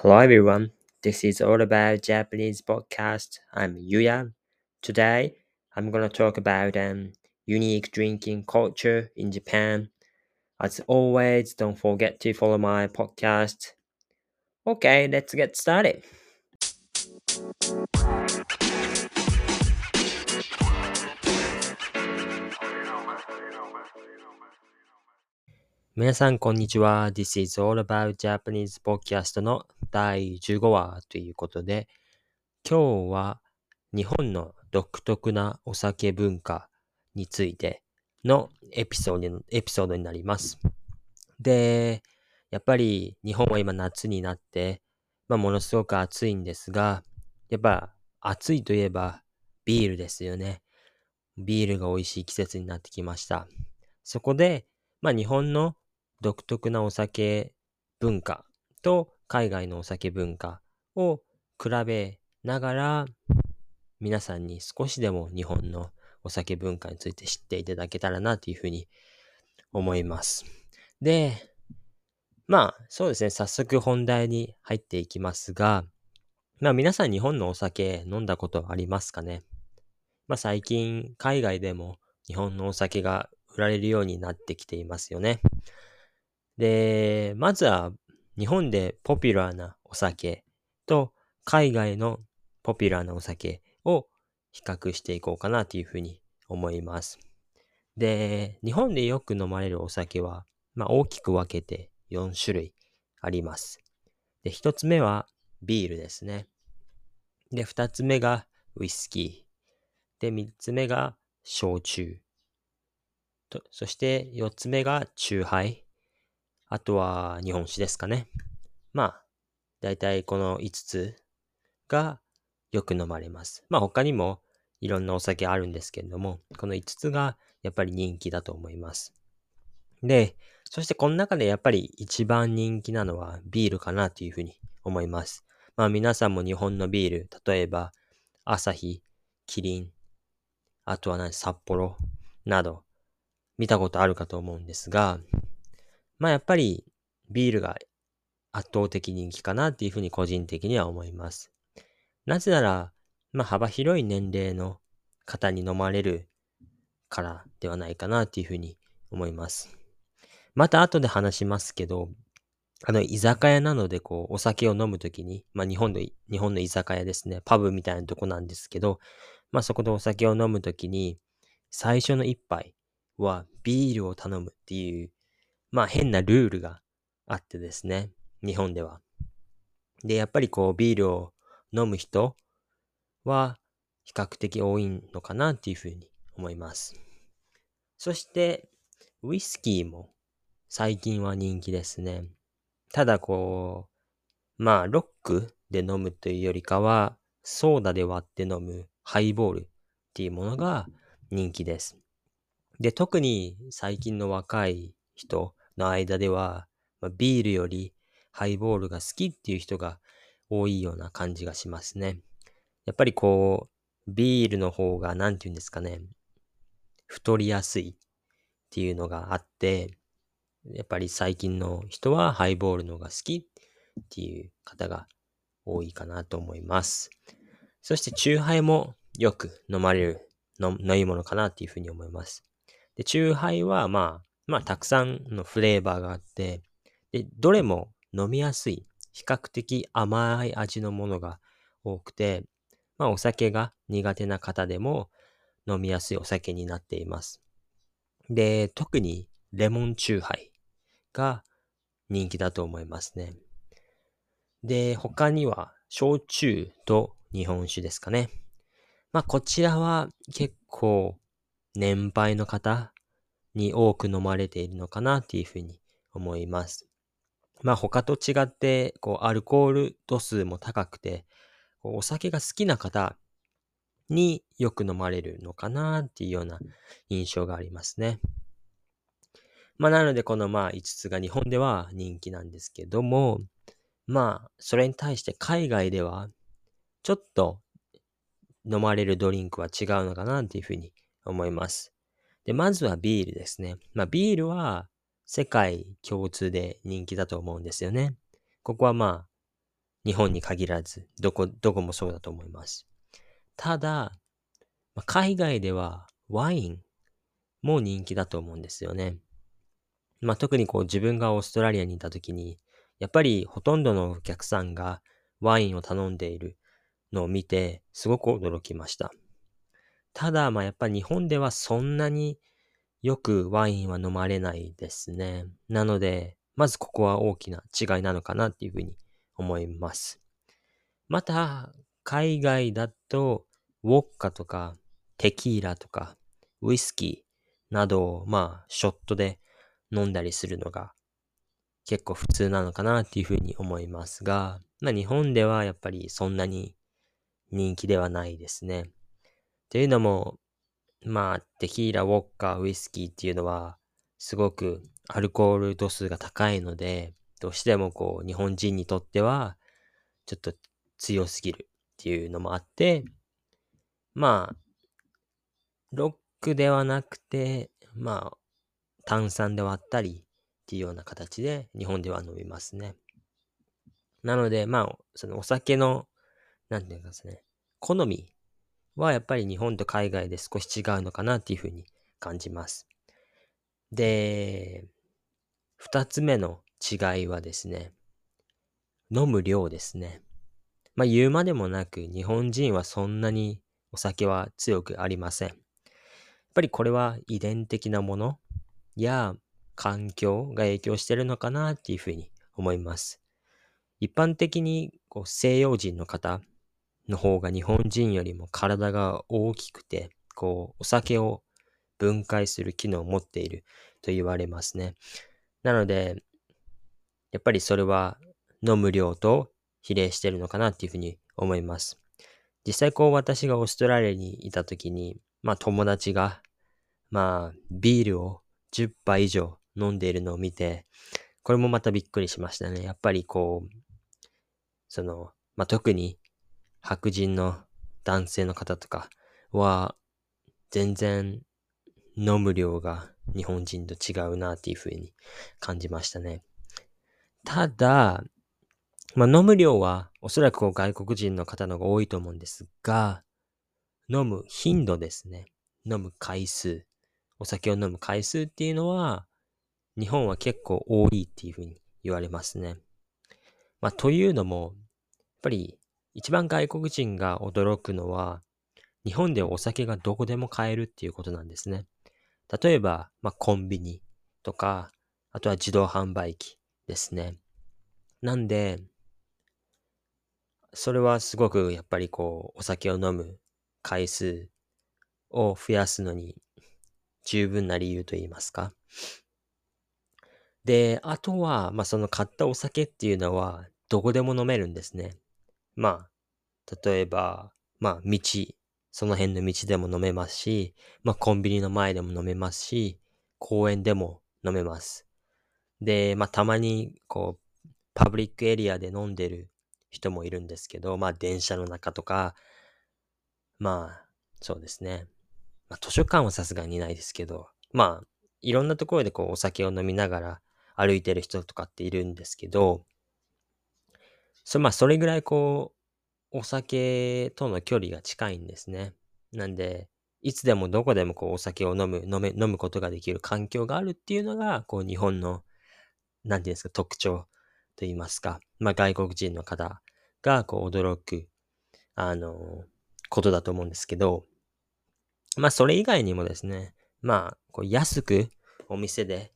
Hello everyone, this is all about Japanese podcast. I'm Yuya. Today, I'm gonna talk about um, unique drinking culture in Japan. As always, don't forget to follow my podcast. Okay, let's get started. 皆さん、こんにちは。This is all about Japanese podcast の第15話ということで、今日は日本の独特なお酒文化についてのエピソードエピソードになります。で、やっぱり日本は今夏になって、まあ、ものすごく暑いんですが、やっぱ暑いといえばビールですよね。ビールが美味しい季節になってきました。そこで、まあ、日本の独特なお酒文化と海外のお酒文化を比べながら皆さんに少しでも日本のお酒文化について知っていただけたらなというふうに思います。で、まあそうですね、早速本題に入っていきますが、まあ皆さん日本のお酒飲んだことありますかね？まあ最近海外でも日本のお酒が売られるようになってきていますよね。で、まずは日本でポピュラーなお酒と海外のポピュラーなお酒を比較していこうかなというふうに思います。で、日本でよく飲まれるお酒は、まあ、大きく分けて4種類あります。で、1つ目はビールですね。で、2つ目がウイスキー。で、3つ目が焼酎。とそして4つ目が酎ハイ。あとは日本酒ですかね。まあ、だいたいこの5つがよく飲まれます。まあ他にもいろんなお酒あるんですけれども、この5つがやっぱり人気だと思います。で、そしてこの中でやっぱり一番人気なのはビールかなというふうに思います。まあ皆さんも日本のビール、例えば、アサヒ、キリン、あとは何、札幌など見たことあるかと思うんですが、まあやっぱりビールが圧倒的人気かなっていうふうに個人的には思います。なぜなら、まあ幅広い年齢の方に飲まれるからではないかなっていうふうに思います。また後で話しますけど、あの、居酒屋なので、こう、お酒を飲むときに、まあ、日本の、日本の居酒屋ですね。パブみたいなとこなんですけど、まあ、そこでお酒を飲むときに、最初の一杯はビールを頼むっていうまあ変なルールがあってですね、日本では。で、やっぱりこうビールを飲む人は比較的多いのかなっていうふうに思います。そして、ウイスキーも最近は人気ですね。ただこう、まあロックで飲むというよりかは、ソーダで割って飲むハイボールっていうものが人気です。で、特に最近の若い人の間では、まあ、ビールよりハイボールが好きっていう人が多いような感じがしますね。やっぱりこう、ビールの方が、なんて言うんですかね、太りやすいっていうのがあって、やっぱり最近の人はハイボールの方が好きっていう方が多いかなと思います。そして、チューハイもよく飲まれる飲み物かなっていうふうに思います。で、チューハイはまあ、まあ、たくさんのフレーバーがあって、で、どれも飲みやすい、比較的甘い味のものが多くて、まあ、お酒が苦手な方でも飲みやすいお酒になっています。で、特にレモンチューハイが人気だと思いますね。で、他には焼酎と日本酒ですかね。まあ、こちらは結構年配の方に多く飲まれているのかなっていうふうに思います。まあ他と違って、こう、アルコール度数も高くて、お酒が好きな方によく飲まれるのかなっていうような印象がありますね。まあなのでこのまあ5つが日本では人気なんですけども、まあそれに対して海外ではちょっと飲まれるドリンクは違うのかなっていうふうに思います。で、まずはビールですね。まあ、ビールは世界共通で人気だと思うんですよね。ここはまあ、日本に限らず、どこ、どこもそうだと思います。ただ、まあ、海外ではワインも人気だと思うんですよね。まあ、特にこう自分がオーストラリアにいた時に、やっぱりほとんどのお客さんがワインを頼んでいるのを見て、すごく驚きました。ただ、まあやっぱり日本ではそんなによくワインは飲まれないですね。なので、まずここは大きな違いなのかなっていうふうに思います。また、海外だと、ウォッカとか、テキーラとか、ウイスキーなどを、まあ、ショットで飲んだりするのが結構普通なのかなっていうふうに思いますが、まあ日本ではやっぱりそんなに人気ではないですね。というのも、まあテキーラ、ウォッカ、ウイスキーっていうのはすごくアルコール度数が高いので、どうしてもこう日本人にとってはちょっと強すぎるっていうのもあって、まあ、ロックではなくて、まあ、炭酸で割ったりっていうような形で日本では飲みますね。なので、まあ、そのお酒の、なんていうんですね、好みはやっぱり日本と海外で少し違うのかなっていうふうに感じます。で、二つ目の違いはですね、飲む量ですね。まあ言うまでもなく日本人はそんなにお酒は強くありません。やっぱりこれは遺伝的なものや環境が影響してるのかなっていうふうに思います。一般的にこう西洋人の方の方が日本人よりも体が大きくて、こう、お酒を分解する機能を持っていると言われますね。なので、やっぱりそれは飲む量と比例してるのかなっていうふうに思います。実際こう私がオーストラリアにいた時に、まあ友達が、まあビールを10杯以上飲んでいるのを見て、これもまたびっくりしましたね。やっぱりこう、その、まあ、特に白人の男性の方とかは、全然飲む量が日本人と違うなっていう風に感じましたね。ただ、まあ、飲む量はおそらくこう外国人の方の方が多いと思うんですが、飲む頻度ですね。飲む回数。お酒を飲む回数っていうのは、日本は結構多いっていうふうに言われますね。まあ、というのも、やっぱり一番外国人が驚くのは、日本でお酒がどこでも買えるっていうことなんですね。例えば、まあ、コンビニとか、あとは自動販売機ですね。なんで、それはすごくやっぱりこう、お酒を飲む回数を増やすのに十分な理由と言いますか。で、あとは、まあ、その買ったお酒っていうのは、どこでも飲めるんですね。まあ、例えば、まあ、道、その辺の道でも飲めますし、まあ、コンビニの前でも飲めますし、公園でも飲めます。で、まあ、たまに、こう、パブリックエリアで飲んでる人もいるんですけど、まあ、電車の中とか、まあ、そうですね。まあ、図書館はさすがにないですけど、まあ、いろんなところでこう、お酒を飲みながら、歩いてる人とかっているんですけど、そまあ、それぐらいこう、お酒との距離が近いんですね。なんで、いつでもどこでもこうお酒を飲む、飲め、飲むことができる環境があるっていうのが、こう日本の、なんていうんですか、特徴と言いますか、まあ外国人の方がこう驚く、あの、ことだと思うんですけど、まあそれ以外にもですね、まあ、こう安くお店で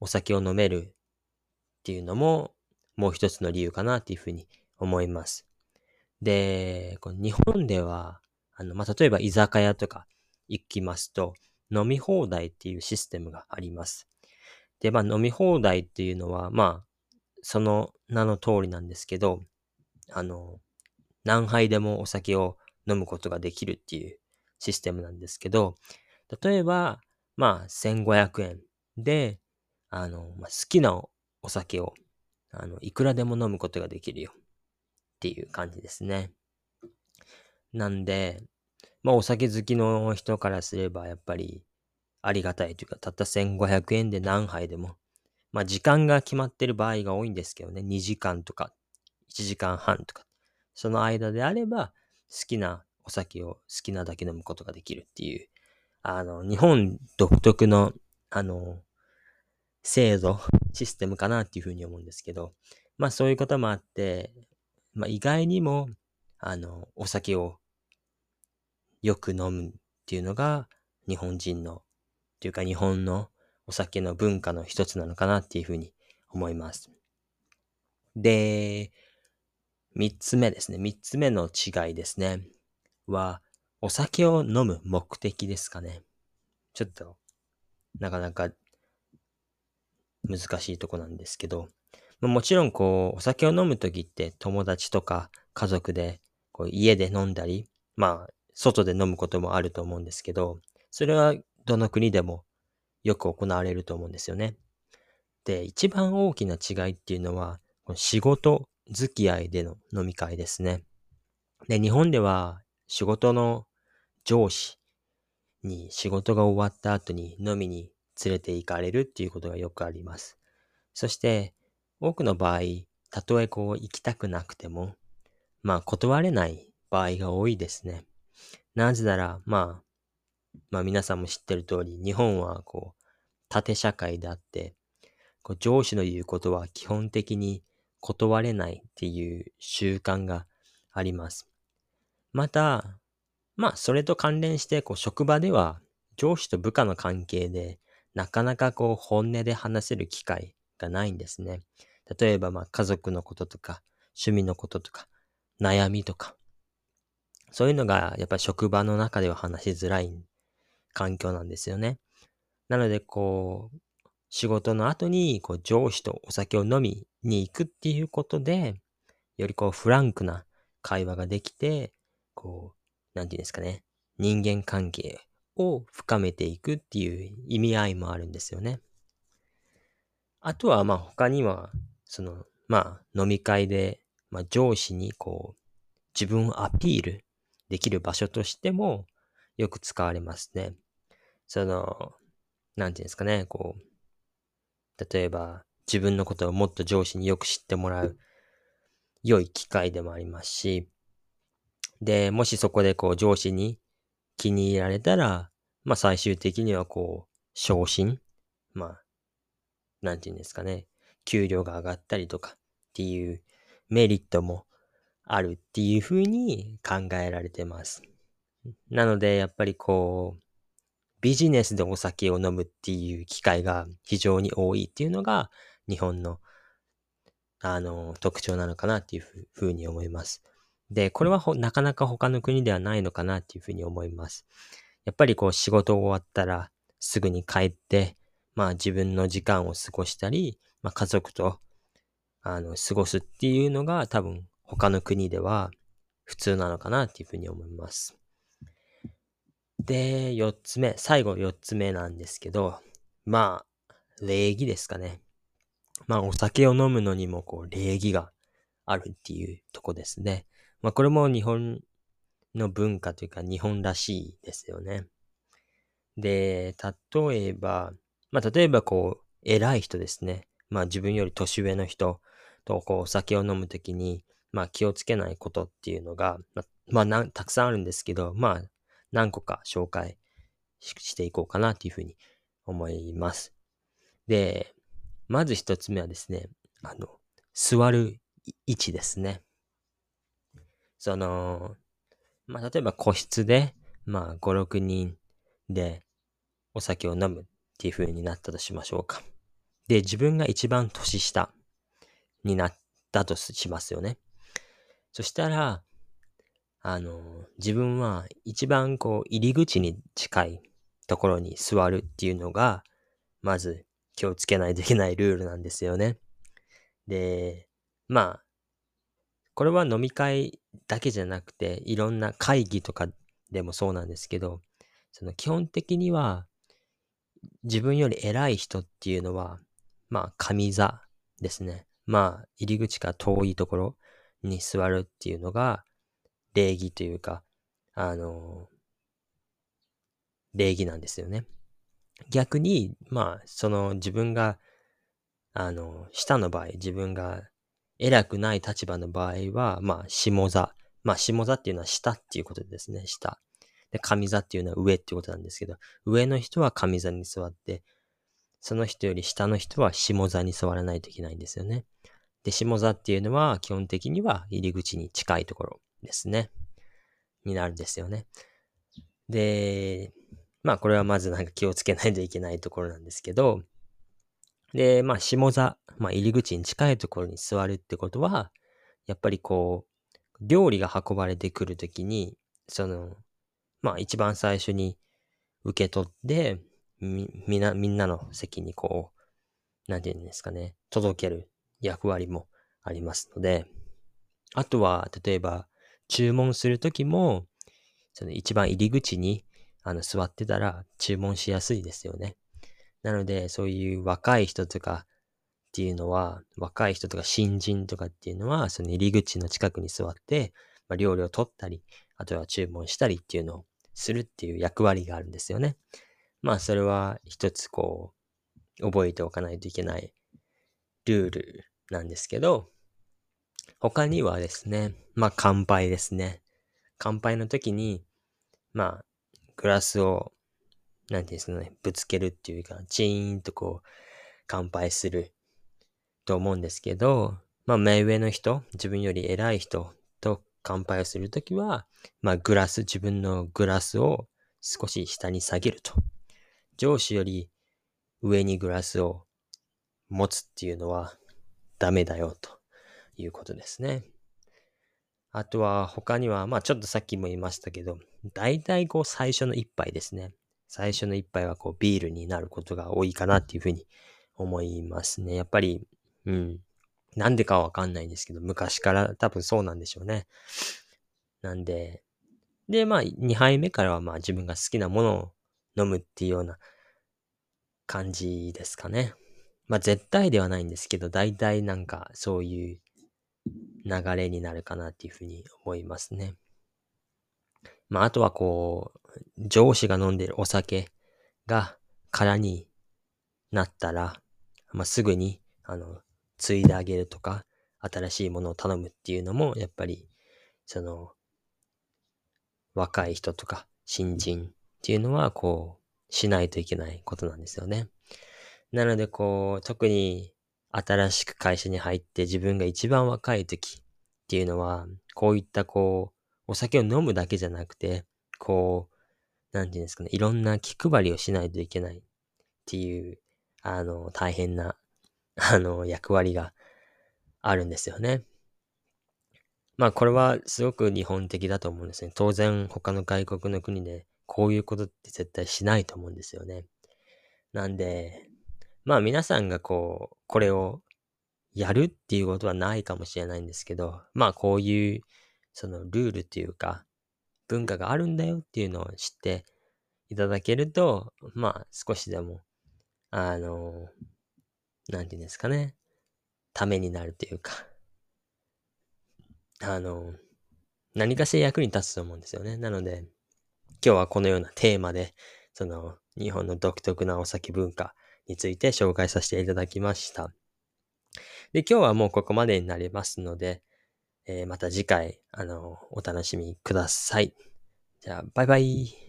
お酒を飲めるっていうのも、もう一つの理由かなっていうふうに思います。で、この日本では、あの、まあ、例えば居酒屋とか行きますと、飲み放題っていうシステムがあります。で、まあ、飲み放題っていうのは、まあ、その名の通りなんですけど、あの、何杯でもお酒を飲むことができるっていうシステムなんですけど、例えば、まあ、1500円で、あの、まあ、好きなお酒を、あの、いくらでも飲むことができるよっていう感じですね。なんで、まあ、お酒好きの人からすれば、やっぱり、ありがたいというか、たった1500円で何杯でも、まあ、時間が決まってる場合が多いんですけどね、2時間とか1時間半とか、その間であれば、好きなお酒を好きなだけ飲むことができるっていう、あの、日本独特の、あの、制度、システムかなっていうふうに思うんですけど、まあそういうこともあって、まあ意外にも、あの、お酒をよく飲むっていうのが日本人の、というか日本のお酒の文化の一つなのかなっていうふうに思います。で、三つ目ですね。三つ目の違いですね。は、お酒を飲む目的ですかね。ちょっと、なかなか難しいとこなんですけど、まあもちろんこう、お酒を飲むときって友達とか家族でこう家で飲んだり、まあ、外で飲むこともあると思うんですけど、それはどの国でもよく行われると思うんですよね。で、一番大きな違いっていうのは、この仕事付き合いでの飲み会ですね。で、日本では仕事の上司に仕事が終わった後に飲みに連れて行かれるっていうことがよくあります。そして、多くの場合、たとえこう行きたくなくても、まあ断れない場合が多いですね。なぜなら、まあ、まあ皆さんも知ってる通り、日本はこう、縦社会であって、こう上司の言うことは基本的に断れないっていう習慣があります。また、まあそれと関連して、こう職場では上司と部下の関係でなかなかこう本音で話せる機会がないんですね。例えばまあ家族のこととか趣味のこととか悩みとかそういうのがやっぱり職場の中では話しづらい環境なんですよね。なので、こう、仕事の後にこう上司とお酒を飲みに行くっていうことで、よりこうフランクな会話ができて、こう、なんていうんですかね、人間関係を深めていくっていう意味合いもあるんですよね。あとは、まあ他には、その、まあ飲み会で、まあ上司にこう、自分をアピールできる場所としてもよく使われますね。その、なんていうんですかね、こう、例えば自分のことをもっと上司によく知ってもらう良い機会でもありますし、で、もしそこでこう上司に気に入られたら、まあ最終的にはこう、昇進？まあ、なんていうんですかね、給料が上がったりとかっていうメリットもあるっていうふうに考えられてます。なので、やっぱりこう、ビジネスでお酒を飲むっていう機会が非常に多いっていうのが日本のあの特徴なのかなっていうふうに思います。で、これはなかなか他の国ではないのかなっていうふうに思います。やっぱりこう仕事終わったらすぐに帰って、まあ自分の時間を過ごしたり、まあ家族とあの過ごすっていうのが多分他の国では普通なのかなっていうふうに思います。で、四つ目、最後四つ目なんですけど、まあ、礼儀ですかね。まあ、お酒を飲むのにも、こう、礼儀があるっていうとこですね。まあ、これも日本の文化というか、日本らしいですよね。で、例えば、まあ、例えばこう、偉い人ですね。まあ、自分より年上の人と、こう、お酒を飲むときに、まあ気をつけないことっていうのが、まあ、まあ、たくさんあるんですけど、まあ何個か紹介していこうかなっていうふうに思います。で、まず一つ目はですね、あの、座る位置ですね。その、まあ例えば個室で、まあ5、6人でお酒を飲むっていう風になったとしましょうか。で、自分が一番年下になったとしますよね。そしたら、あの、自分は一番こう入り口に近いところに座るっていうのが、まず気をつけないといけないルールなんですよね。で、まあ、これは飲み会だけじゃなくて、いろんな会議とかでもそうなんですけど、その基本的には、自分より偉い人っていうのは、まあ、上座ですね。まあ、入り口から遠いところに座るっていうのが、礼儀というか、あの、礼儀なんですよね。逆に、まあ、その自分が、あの、下の場合、自分が偉くない立場の場合は、まあ、下座。まあ、下座っていうのは下っていうことですね、下。で、上座っていうのは上っていうことなんですけど、上の人は上座に座って、その人より下の人は下座に座らないといけないんですよね。で、下座っていうのは基本的には入り口に近いところですね。になるんですよね。で、まあこれはまずなんか気をつけないといけないところなんですけど、で、まあ下座、まあ入り口に近いところに座るってことは、やっぱりこう、料理が運ばれてくるときに、その、まあ一番最初に受け取って、み、みな、みんなの席にこう、なんていうんですかね、届ける役割もありますので、あとは、例えば、注文するときも、その一番入り口にあの座ってたら注文しやすいですよね。なので、そういう若い人とかっていうのは、若い人とか新人とかっていうのは、その入り口の近くに座って、まあ、料理を取ったり、あとは注文したりっていうのをするっていう役割があるんですよね。まあ、それは一つこう、覚えておかないといけないルールなんですけど、他にはですね、まあ乾杯ですね。乾杯の時に、まあ、グラスを、なんていうんですかね、ぶつけるっていうか、チーンとこう、乾杯すると思うんですけど、まあ、目上の人、自分より偉い人と乾杯をするときは、まあ、グラス、自分のグラスを少し下に下げると。上司より上にグラスを持つっていうのはダメだよということですね。あとは他には、まあちょっとさっきも言いましたけど、大体こう最初の一杯ですね。最初の一杯はこうビールになることが多いかなっていうふうに思いますね。やっぱり、うん。なんでかわかんないんですけど、昔から多分そうなんでしょうね。なんで、で、まあ2杯目からはまあ自分が好きなものを飲むっていうような感じですかね。まあ絶対ではないんですけど、大体なんかそういう流れになるかなっていうふうに思いますね。まああとはこう、上司が飲んでるお酒が空になったら、まあすぐに、あの、継いであげるとか、新しいものを頼むっていうのも、やっぱり、その、若い人とか新人っていうのは、こう、しないといけないことなんですよね。なので、こう、特に新しく会社に入って自分が一番若い時っていうのは、こういったこう、お酒を飲むだけじゃなくて、こう、なんていうんですかね、いろんな気配りをしないといけないっていう、あの、大変な、あの、役割があるんですよね。まあこれはすごく日本的だと思うんですね。当然他の外国の国でこういうことって絶対しないと思うんですよね。なんで、まあ皆さんがこう、これをやるっていうことはないかもしれないんですけど、まあこういう、そのルールっていうか、文化があるんだよっていうのを知っていただけると、まあ少しでも、あの、なんていうんですかね、ためになるというか、あの、何かしら役に立つと思うんですよね。なので、今日はこのようなテーマで、その、日本の独特なお酒文化について紹介させていただきました。で、今日はもうここまでになりますので、えー、また次回、あの、お楽しみください。じゃあ、バイバイ。